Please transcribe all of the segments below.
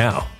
now.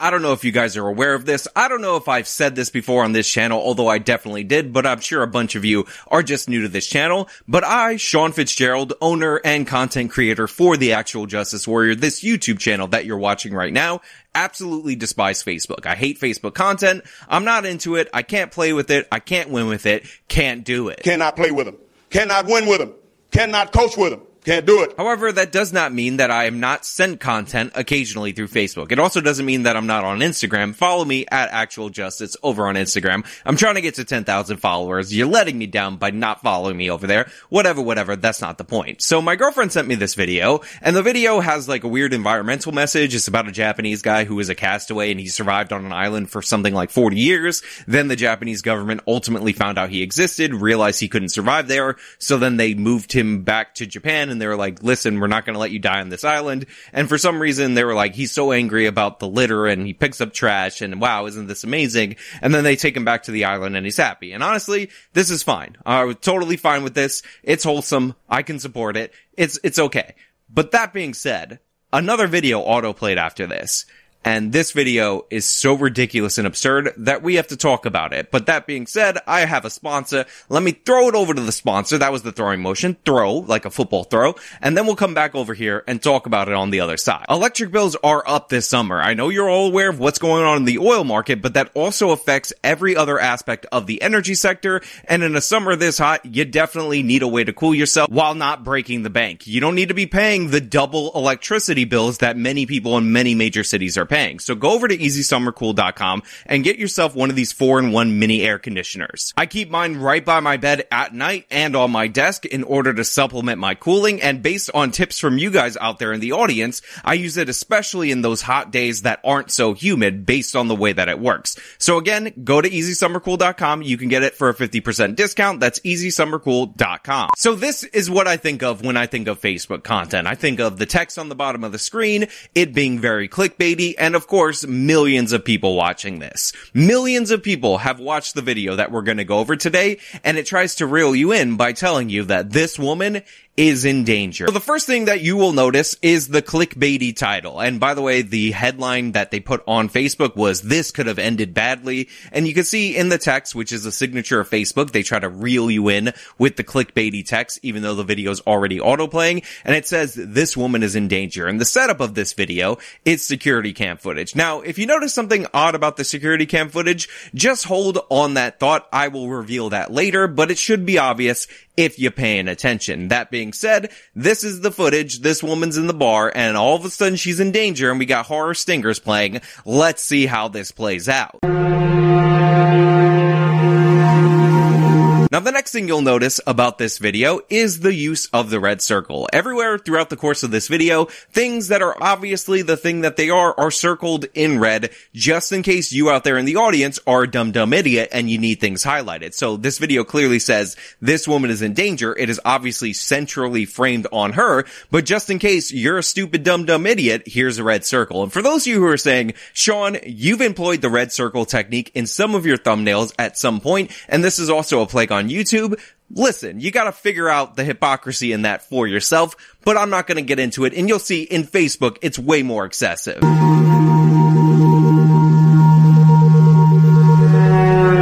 I don't know if you guys are aware of this. I don't know if I've said this before on this channel, although I definitely did, but I'm sure a bunch of you are just new to this channel. But I, Sean Fitzgerald, owner and content creator for the Actual Justice Warrior, this YouTube channel that you're watching right now, absolutely despise Facebook. I hate Facebook content. I'm not into it. I can't play with it. I can't win with it. Can't do it. Cannot play with them. Cannot win with them. Cannot coach with them. Can't do it. However, that does not mean that I am not sent content occasionally through Facebook. It also doesn't mean that I'm not on Instagram. Follow me at Actual Justice over on Instagram. I'm trying to get to 10,000 followers. You're letting me down by not following me over there. Whatever, whatever. That's not the point. So my girlfriend sent me this video, and the video has like a weird environmental message. It's about a Japanese guy who is a castaway and he survived on an island for something like 40 years. Then the Japanese government ultimately found out he existed, realized he couldn't survive there, so then they moved him back to Japan and they were like, listen, we're not going to let you die on this island. And for some reason, they were like, he's so angry about the litter and he picks up trash and wow, isn't this amazing? And then they take him back to the island and he's happy. And honestly, this is fine. I'm totally fine with this. It's wholesome. I can support it. It's, it's okay. But that being said, another video auto-played after this. And this video is so ridiculous and absurd that we have to talk about it. But that being said, I have a sponsor. Let me throw it over to the sponsor. That was the throwing motion. Throw, like a football throw. And then we'll come back over here and talk about it on the other side. Electric bills are up this summer. I know you're all aware of what's going on in the oil market, but that also affects every other aspect of the energy sector. And in a summer this hot, you definitely need a way to cool yourself while not breaking the bank. You don't need to be paying the double electricity bills that many people in many major cities are paying paying. So go over to easysummercool.com and get yourself one of these four in one mini air conditioners. I keep mine right by my bed at night and on my desk in order to supplement my cooling. And based on tips from you guys out there in the audience, I use it especially in those hot days that aren't so humid based on the way that it works. So again, go to easysummercool.com. You can get it for a 50% discount. That's easysummercool.com. So this is what I think of when I think of Facebook content. I think of the text on the bottom of the screen, it being very clickbaity, and of course, millions of people watching this. Millions of people have watched the video that we're going to go over today, and it tries to reel you in by telling you that this woman is in danger. So the first thing that you will notice is the clickbaity title. And by the way, the headline that they put on Facebook was this could have ended badly. And you can see in the text, which is a signature of Facebook, they try to reel you in with the clickbaity text, even though the video is already autoplaying. And it says this woman is in danger. And the setup of this video is security cam footage. Now, if you notice something odd about the security cam footage, just hold on that thought. I will reveal that later, but it should be obvious if you're paying attention. That being said, this is the footage. This woman's in the bar and all of a sudden she's in danger and we got horror stingers playing. Let's see how this plays out. Now the next thing you'll notice about this video is the use of the red circle. Everywhere throughout the course of this video, things that are obviously the thing that they are are circled in red just in case you out there in the audience are a dumb dumb idiot and you need things highlighted. So this video clearly says this woman is in danger. It is obviously centrally framed on her, but just in case you're a stupid dumb dumb idiot, here's a red circle. And for those of you who are saying, Sean, you've employed the red circle technique in some of your thumbnails at some point, and this is also a plague on YouTube, listen, you gotta figure out the hypocrisy in that for yourself, but I'm not gonna get into it, and you'll see in Facebook, it's way more excessive.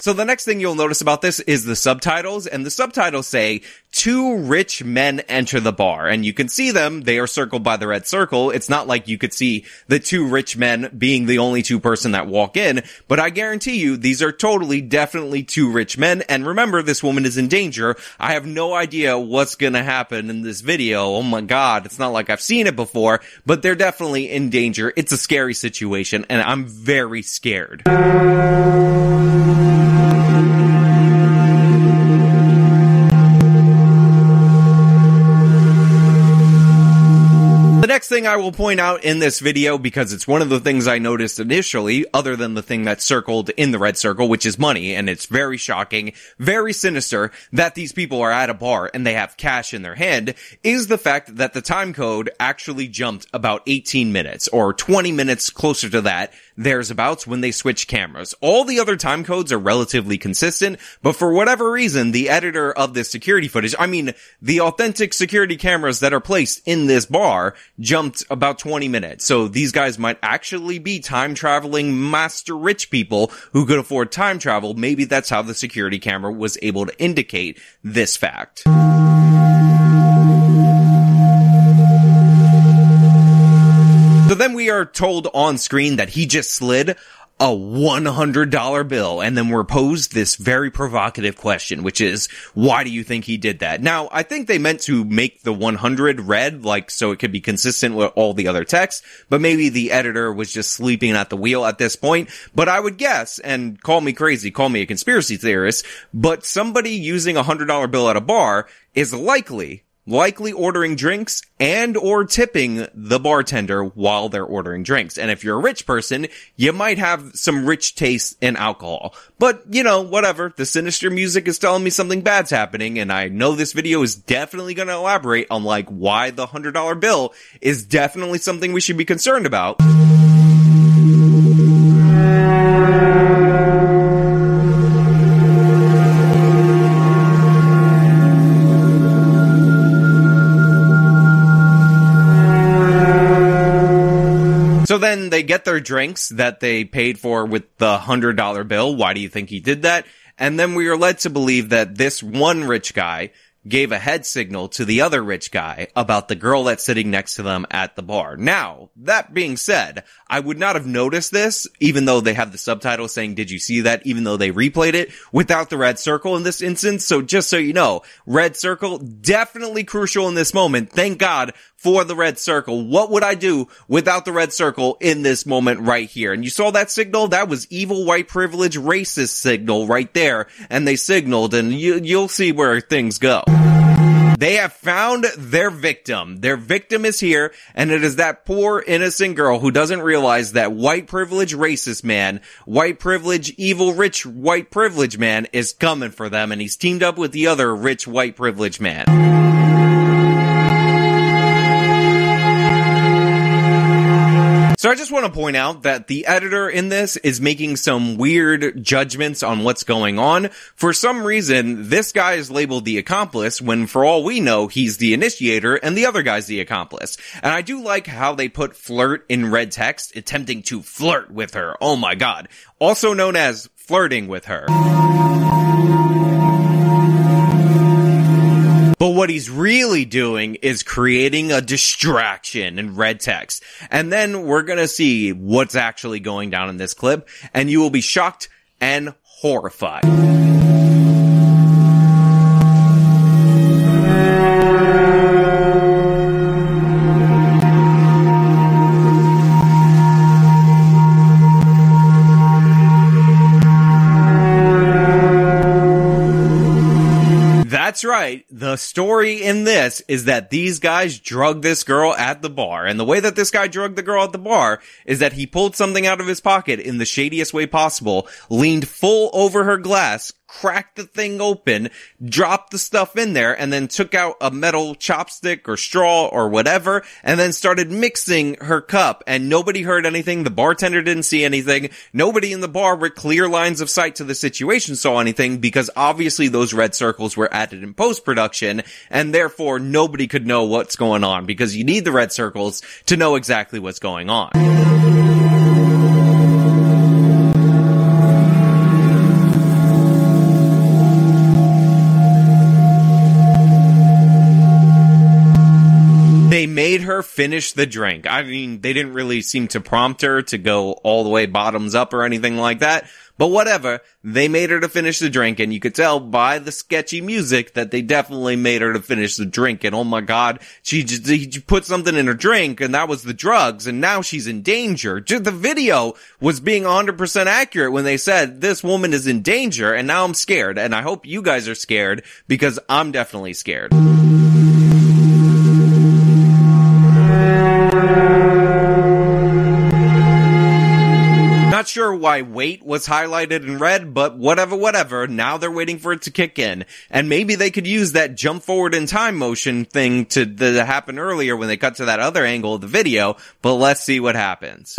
So the next thing you'll notice about this is the subtitles, and the subtitles say, two rich men enter the bar, and you can see them, they are circled by the red circle. It's not like you could see the two rich men being the only two person that walk in, but I guarantee you, these are totally, definitely two rich men, and remember, this woman is in danger. I have no idea what's gonna happen in this video. Oh my god, it's not like I've seen it before, but they're definitely in danger. It's a scary situation, and I'm very scared. Next thing I will point out in this video, because it's one of the things I noticed initially, other than the thing that's circled in the red circle, which is money, and it's very shocking, very sinister that these people are at a bar and they have cash in their hand, is the fact that the time code actually jumped about 18 minutes, or 20 minutes closer to that, there's abouts when they switch cameras. All the other time codes are relatively consistent, but for whatever reason, the editor of this security footage, I mean, the authentic security cameras that are placed in this bar jumped about 20 minutes. So these guys might actually be time traveling master rich people who could afford time travel. Maybe that's how the security camera was able to indicate this fact. Then we are told on screen that he just slid a $100 bill. And then we're posed this very provocative question, which is, why do you think he did that? Now, I think they meant to make the 100 red, like, so it could be consistent with all the other text, but maybe the editor was just sleeping at the wheel at this point. But I would guess, and call me crazy, call me a conspiracy theorist, but somebody using a $100 bill at a bar is likely likely ordering drinks and or tipping the bartender while they're ordering drinks. And if you're a rich person, you might have some rich taste in alcohol. But, you know, whatever. The sinister music is telling me something bad's happening and I know this video is definitely going to elaborate on like why the $100 bill is definitely something we should be concerned about. They get their drinks that they paid for with the hundred dollar bill. Why do you think he did that? And then we are led to believe that this one rich guy gave a head signal to the other rich guy about the girl that's sitting next to them at the bar. Now, that being said, I would not have noticed this, even though they have the subtitle saying, did you see that? Even though they replayed it without the red circle in this instance. So just so you know, red circle definitely crucial in this moment. Thank God for the red circle. What would I do without the red circle in this moment right here? And you saw that signal? That was evil white privilege racist signal right there. And they signaled and you, you'll see where things go. They have found their victim. Their victim is here, and it is that poor innocent girl who doesn't realize that white privilege racist man, white privilege evil rich white privilege man is coming for them, and he's teamed up with the other rich white privilege man. So I just want to point out that the editor in this is making some weird judgments on what's going on. For some reason, this guy is labeled the accomplice when for all we know, he's the initiator and the other guy's the accomplice. And I do like how they put flirt in red text, attempting to flirt with her. Oh my god. Also known as flirting with her. But what he's really doing is creating a distraction in red text. And then we're gonna see what's actually going down in this clip, and you will be shocked and horrified. This is that these guys drugged this girl at the bar. And the way that this guy drugged the girl at the bar is that he pulled something out of his pocket in the shadiest way possible, leaned full over her glass, cracked the thing open, dropped the stuff in there, and then took out a metal chopstick or straw or whatever, and then started mixing her cup. And nobody heard anything. The bartender didn't see anything. Nobody in the bar with clear lines of sight to the situation saw anything because obviously those red circles were added in post production, and therefore nobody could know what's going on because you need the red circles to know exactly what's going on. Finish the drink. I mean, they didn't really seem to prompt her to go all the way bottoms up or anything like that. But whatever, they made her to finish the drink and you could tell by the sketchy music that they definitely made her to finish the drink. And oh my god, she just he put something in her drink and that was the drugs and now she's in danger. The video was being 100% accurate when they said this woman is in danger and now I'm scared and I hope you guys are scared because I'm definitely scared. Sure why wait was highlighted in red, but whatever, whatever. Now they're waiting for it to kick in. And maybe they could use that jump forward in time motion thing to, to happen earlier when they cut to that other angle of the video, but let's see what happens.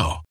now.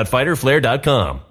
www.fighterflare.com.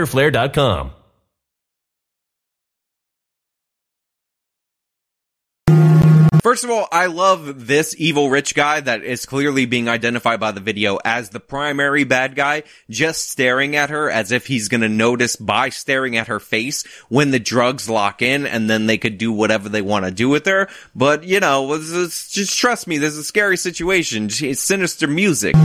First of all, I love this evil rich guy that is clearly being identified by the video as the primary bad guy, just staring at her as if he's gonna notice by staring at her face when the drugs lock in and then they could do whatever they want to do with her. But, you know, just trust me, this is a scary situation. It's sinister music.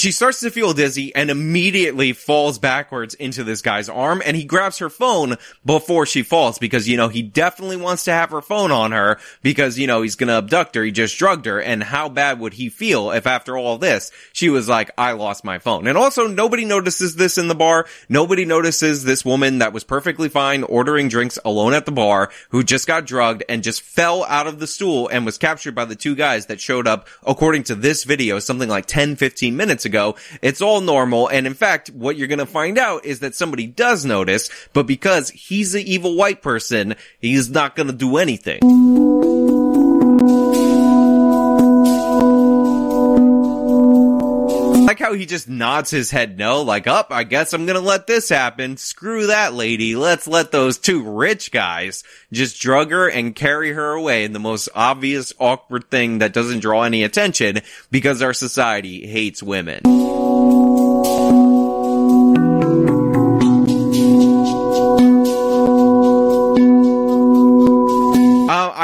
She starts to feel dizzy and immediately falls backwards into this guy's arm and he grabs her phone before she falls because, you know, he definitely wants to have her phone on her because, you know, he's gonna abduct her. He just drugged her. And how bad would he feel if after all this, she was like, I lost my phone. And also nobody notices this in the bar. Nobody notices this woman that was perfectly fine ordering drinks alone at the bar who just got drugged and just fell out of the stool and was captured by the two guys that showed up according to this video something like 10, 15 minutes minutes ago. It's all normal. And in fact, what you're going to find out is that somebody does notice, but because he's an evil white person, he's not going to do anything. How he just nods his head no, like, up, oh, I guess I'm gonna let this happen. Screw that lady. Let's let those two rich guys just drug her and carry her away in the most obvious awkward thing that doesn't draw any attention because our society hates women.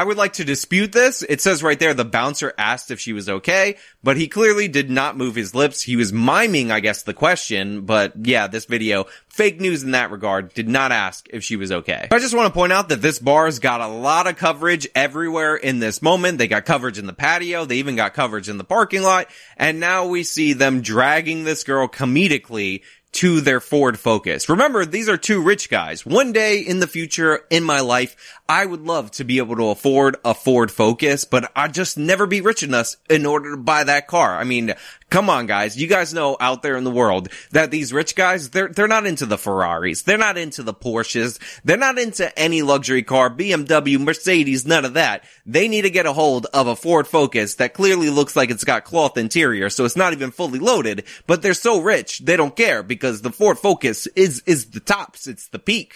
Would like to dispute this. It says right there the bouncer asked if she was okay, but he clearly did not move his lips. He was miming, I guess, the question. But yeah, this video, fake news in that regard, did not ask if she was okay. I just want to point out that this bar's got a lot of coverage everywhere in this moment. They got coverage in the patio. They even got coverage in the parking lot. And now we see them dragging this girl comedically to their Ford Focus. Remember, these are two rich guys. One day in the future in my life, I would love to be able to afford a Ford Focus, but I'd just never be rich enough in order to buy that car. I mean, come on guys. You guys know out there in the world that these rich guys, they're, they're not into the Ferraris. They're not into the Porsches. They're not into any luxury car, BMW, Mercedes, none of that. They need to get a hold of a Ford Focus that clearly looks like it's got cloth interior, so it's not even fully loaded, but they're so rich, they don't care because the Ford Focus is, is the tops. It's the peak.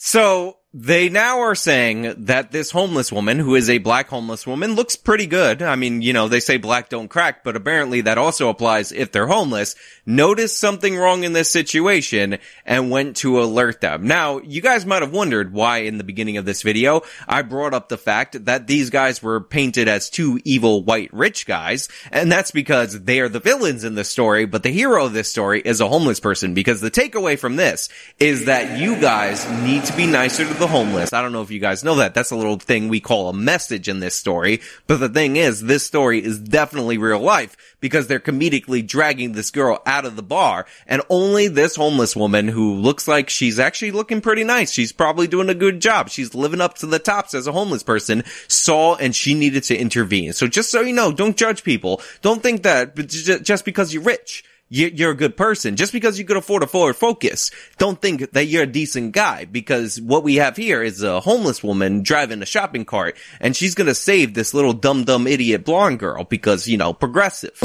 So they now are saying that this homeless woman, who is a black homeless woman, looks pretty good. I mean, you know, they say black don't crack, but apparently that also applies if they're homeless. Noticed something wrong in this situation and went to alert them. Now, you guys might have wondered why in the beginning of this video, I brought up the fact that these guys were painted as two evil white rich guys, and that's because they are the villains in this story, but the hero of this story is a homeless person, because the takeaway from this is that you guys need to be nicer to the homeless. I don't know if you guys know that. That's a little thing we call a message in this story. But the thing is, this story is definitely real life because they're comedically dragging this girl out of the bar and only this homeless woman who looks like she's actually looking pretty nice. She's probably doing a good job. She's living up to the tops as a homeless person saw and she needed to intervene. So just so you know, don't judge people. Don't think that just because you're rich you're a good person. Just because you could afford a Ford Focus, don't think that you're a decent guy because what we have here is a homeless woman driving a shopping cart and she's gonna save this little dumb dumb idiot blonde girl because, you know, progressive.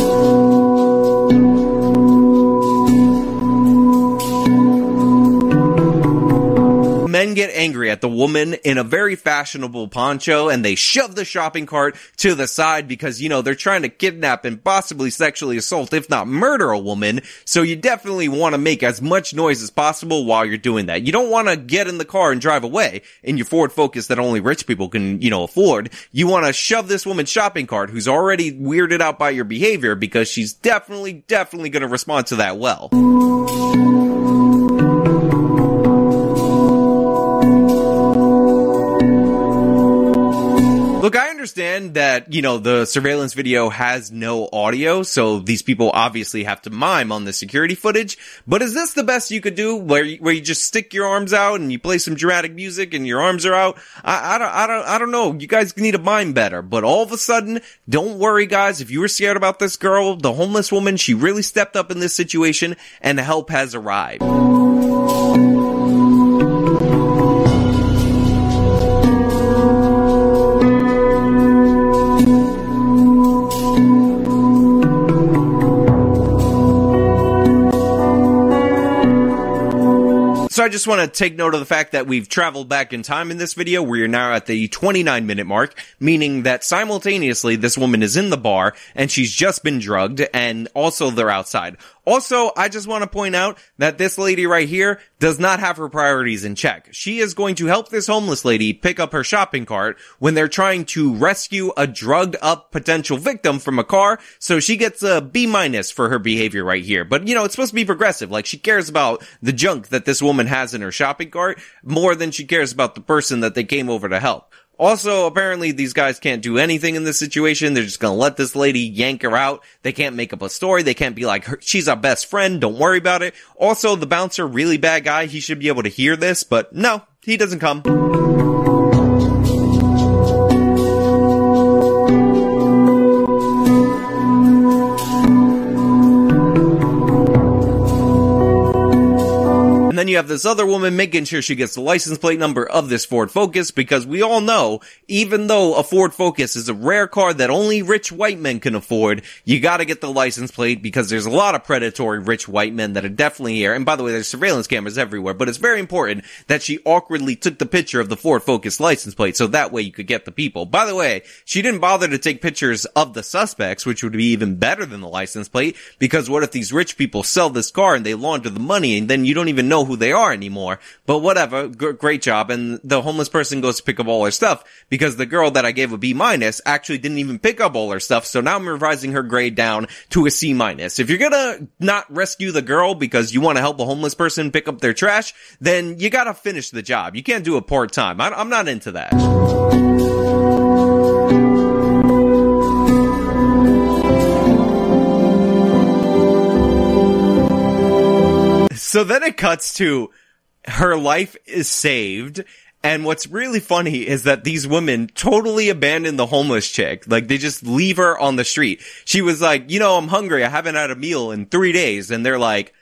Get angry at the woman in a very fashionable poncho and they shove the shopping cart to the side because, you know, they're trying to kidnap and possibly sexually assault, if not murder a woman. So you definitely want to make as much noise as possible while you're doing that. You don't want to get in the car and drive away in your Ford Focus that only rich people can, you know, afford. You want to shove this woman's shopping cart who's already weirded out by your behavior because she's definitely, definitely going to respond to that well. Understand that, you know, the surveillance video has no audio, so these people obviously have to mime on the security footage, but is this the best you could do where you, where you just stick your arms out and you play some dramatic music and your arms are out? I, I don't, I don't, I don't know. You guys need to mime better, but all of a sudden, don't worry guys, if you were scared about this girl, the homeless woman, she really stepped up in this situation and help has arrived. So I just want to take note of the fact that we've traveled back in time in this video. We are now at the 29 minute mark, meaning that simultaneously this woman is in the bar and she's just been drugged and also they're outside. Also, I just want to point out that this lady right here does not have her priorities in check. She is going to help this homeless lady pick up her shopping cart when they're trying to rescue a drugged up potential victim from a car. So she gets a B minus for her behavior right here. But you know, it's supposed to be progressive. Like she cares about the junk that this woman has in her shopping cart more than she cares about the person that they came over to help. Also, apparently these guys can't do anything in this situation. They're just gonna let this lady yank her out. They can't make up a story. They can't be like, she's our best friend. Don't worry about it. Also, the bouncer, really bad guy. He should be able to hear this, but no, he doesn't come. Then you have this other woman making sure she gets the license plate number of this Ford Focus because we all know, even though a Ford Focus is a rare car that only rich white men can afford, you gotta get the license plate because there's a lot of predatory rich white men that are definitely here. And by the way, there's surveillance cameras everywhere, but it's very important that she awkwardly took the picture of the Ford Focus license plate so that way you could get the people. By the way, she didn't bother to take pictures of the suspects, which would be even better than the license plate because what if these rich people sell this car and they launder the money and then you don't even know who they are anymore? But whatever, G- great job. And the homeless person goes to pick up all her stuff because the girl that I gave a B minus actually didn't even pick up all her stuff. So now I'm revising her grade down to a C minus. If you're gonna not rescue the girl because you want to help a homeless person pick up their trash, then you gotta finish the job. You can't do it part time. I'm not into that. So then it cuts to her life is saved. And what's really funny is that these women totally abandon the homeless chick. Like they just leave her on the street. She was like, you know, I'm hungry. I haven't had a meal in three days. And they're like,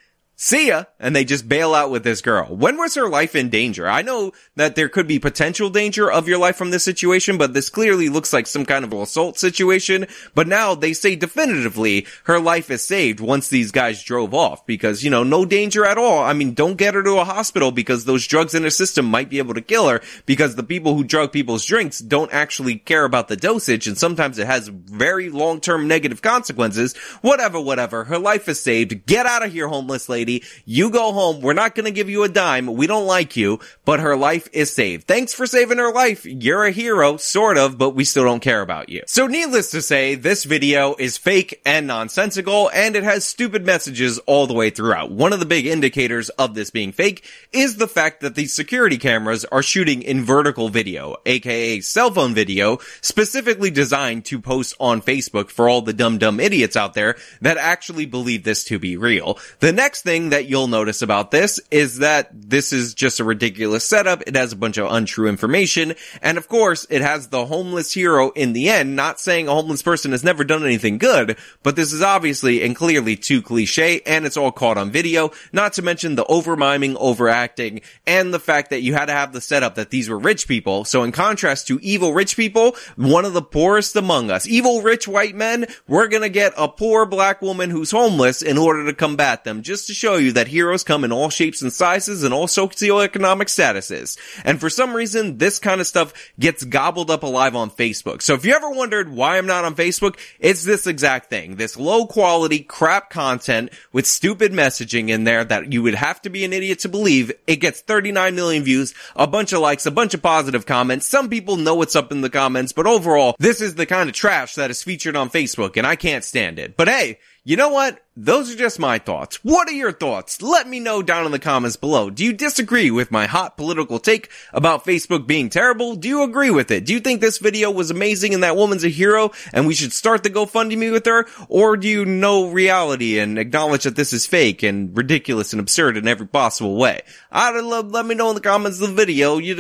see ya. And they just bail out with this girl. When was her life in danger? I know that there could be potential danger of your life from this situation, but this clearly looks like some kind of assault situation. But now they say definitively her life is saved once these guys drove off because, you know, no danger at all. I mean, don't get her to a hospital because those drugs in her system might be able to kill her because the people who drug people's drinks don't actually care about the dosage and sometimes it has very long-term negative consequences. Whatever, whatever. Her life is saved. Get out of here, homeless lady. You go home. We're not going to give you a dime. We don't like you, but her life is saved. Thanks for saving her life. You're a hero, sort of, but we still don't care about you. So needless to say, this video is fake and nonsensical, and it has stupid messages all the way throughout. One of the big indicators of this being fake is the fact that these security cameras are shooting in vertical video, aka cell phone video, specifically designed to post on Facebook for all the dumb dumb idiots out there that actually believe this to be real. The next thing that you'll notice about this is that this is just a ridiculous setup. It has a bunch of untrue information. And of course, it has the homeless hero in the end, not saying a homeless person has never done anything good, but this is obviously and clearly too cliche and it's all caught on video, not to mention the over miming, overacting, and the fact that you had to have the setup that these were rich people. So in contrast to evil rich people, one of the poorest among us, evil rich white men, we're gonna get a poor black woman who's homeless in order to combat them, just to show you that heroes come in all shapes and sizes and all socioeconomic statuses. And for some reason, this kind of stuff gets gobbled up alive on Facebook. So if you ever wondered why I'm not on Facebook, it's this exact thing. This low quality crap content with stupid messaging in there that you would have to be an idiot to believe. It gets 39 million views, a bunch of likes, a bunch of positive comments. Some people know what's up in the comments, but overall, this is the kind of trash that is featured on Facebook and I can't stand it. But hey, you know what? Those are just my thoughts. What are your thoughts? Let me know down in the comments below. Do you disagree with my hot political take about Facebook being terrible? Do you agree with it? Do you think this video was amazing and that woman's a hero and we should start the GoFundMe with her? Or do you know reality and acknowledge that this is fake and ridiculous and absurd in every possible way? I'd love, let me know in the comments of the video. You,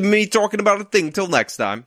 me talking about a thing. Till next time.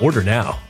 Order now.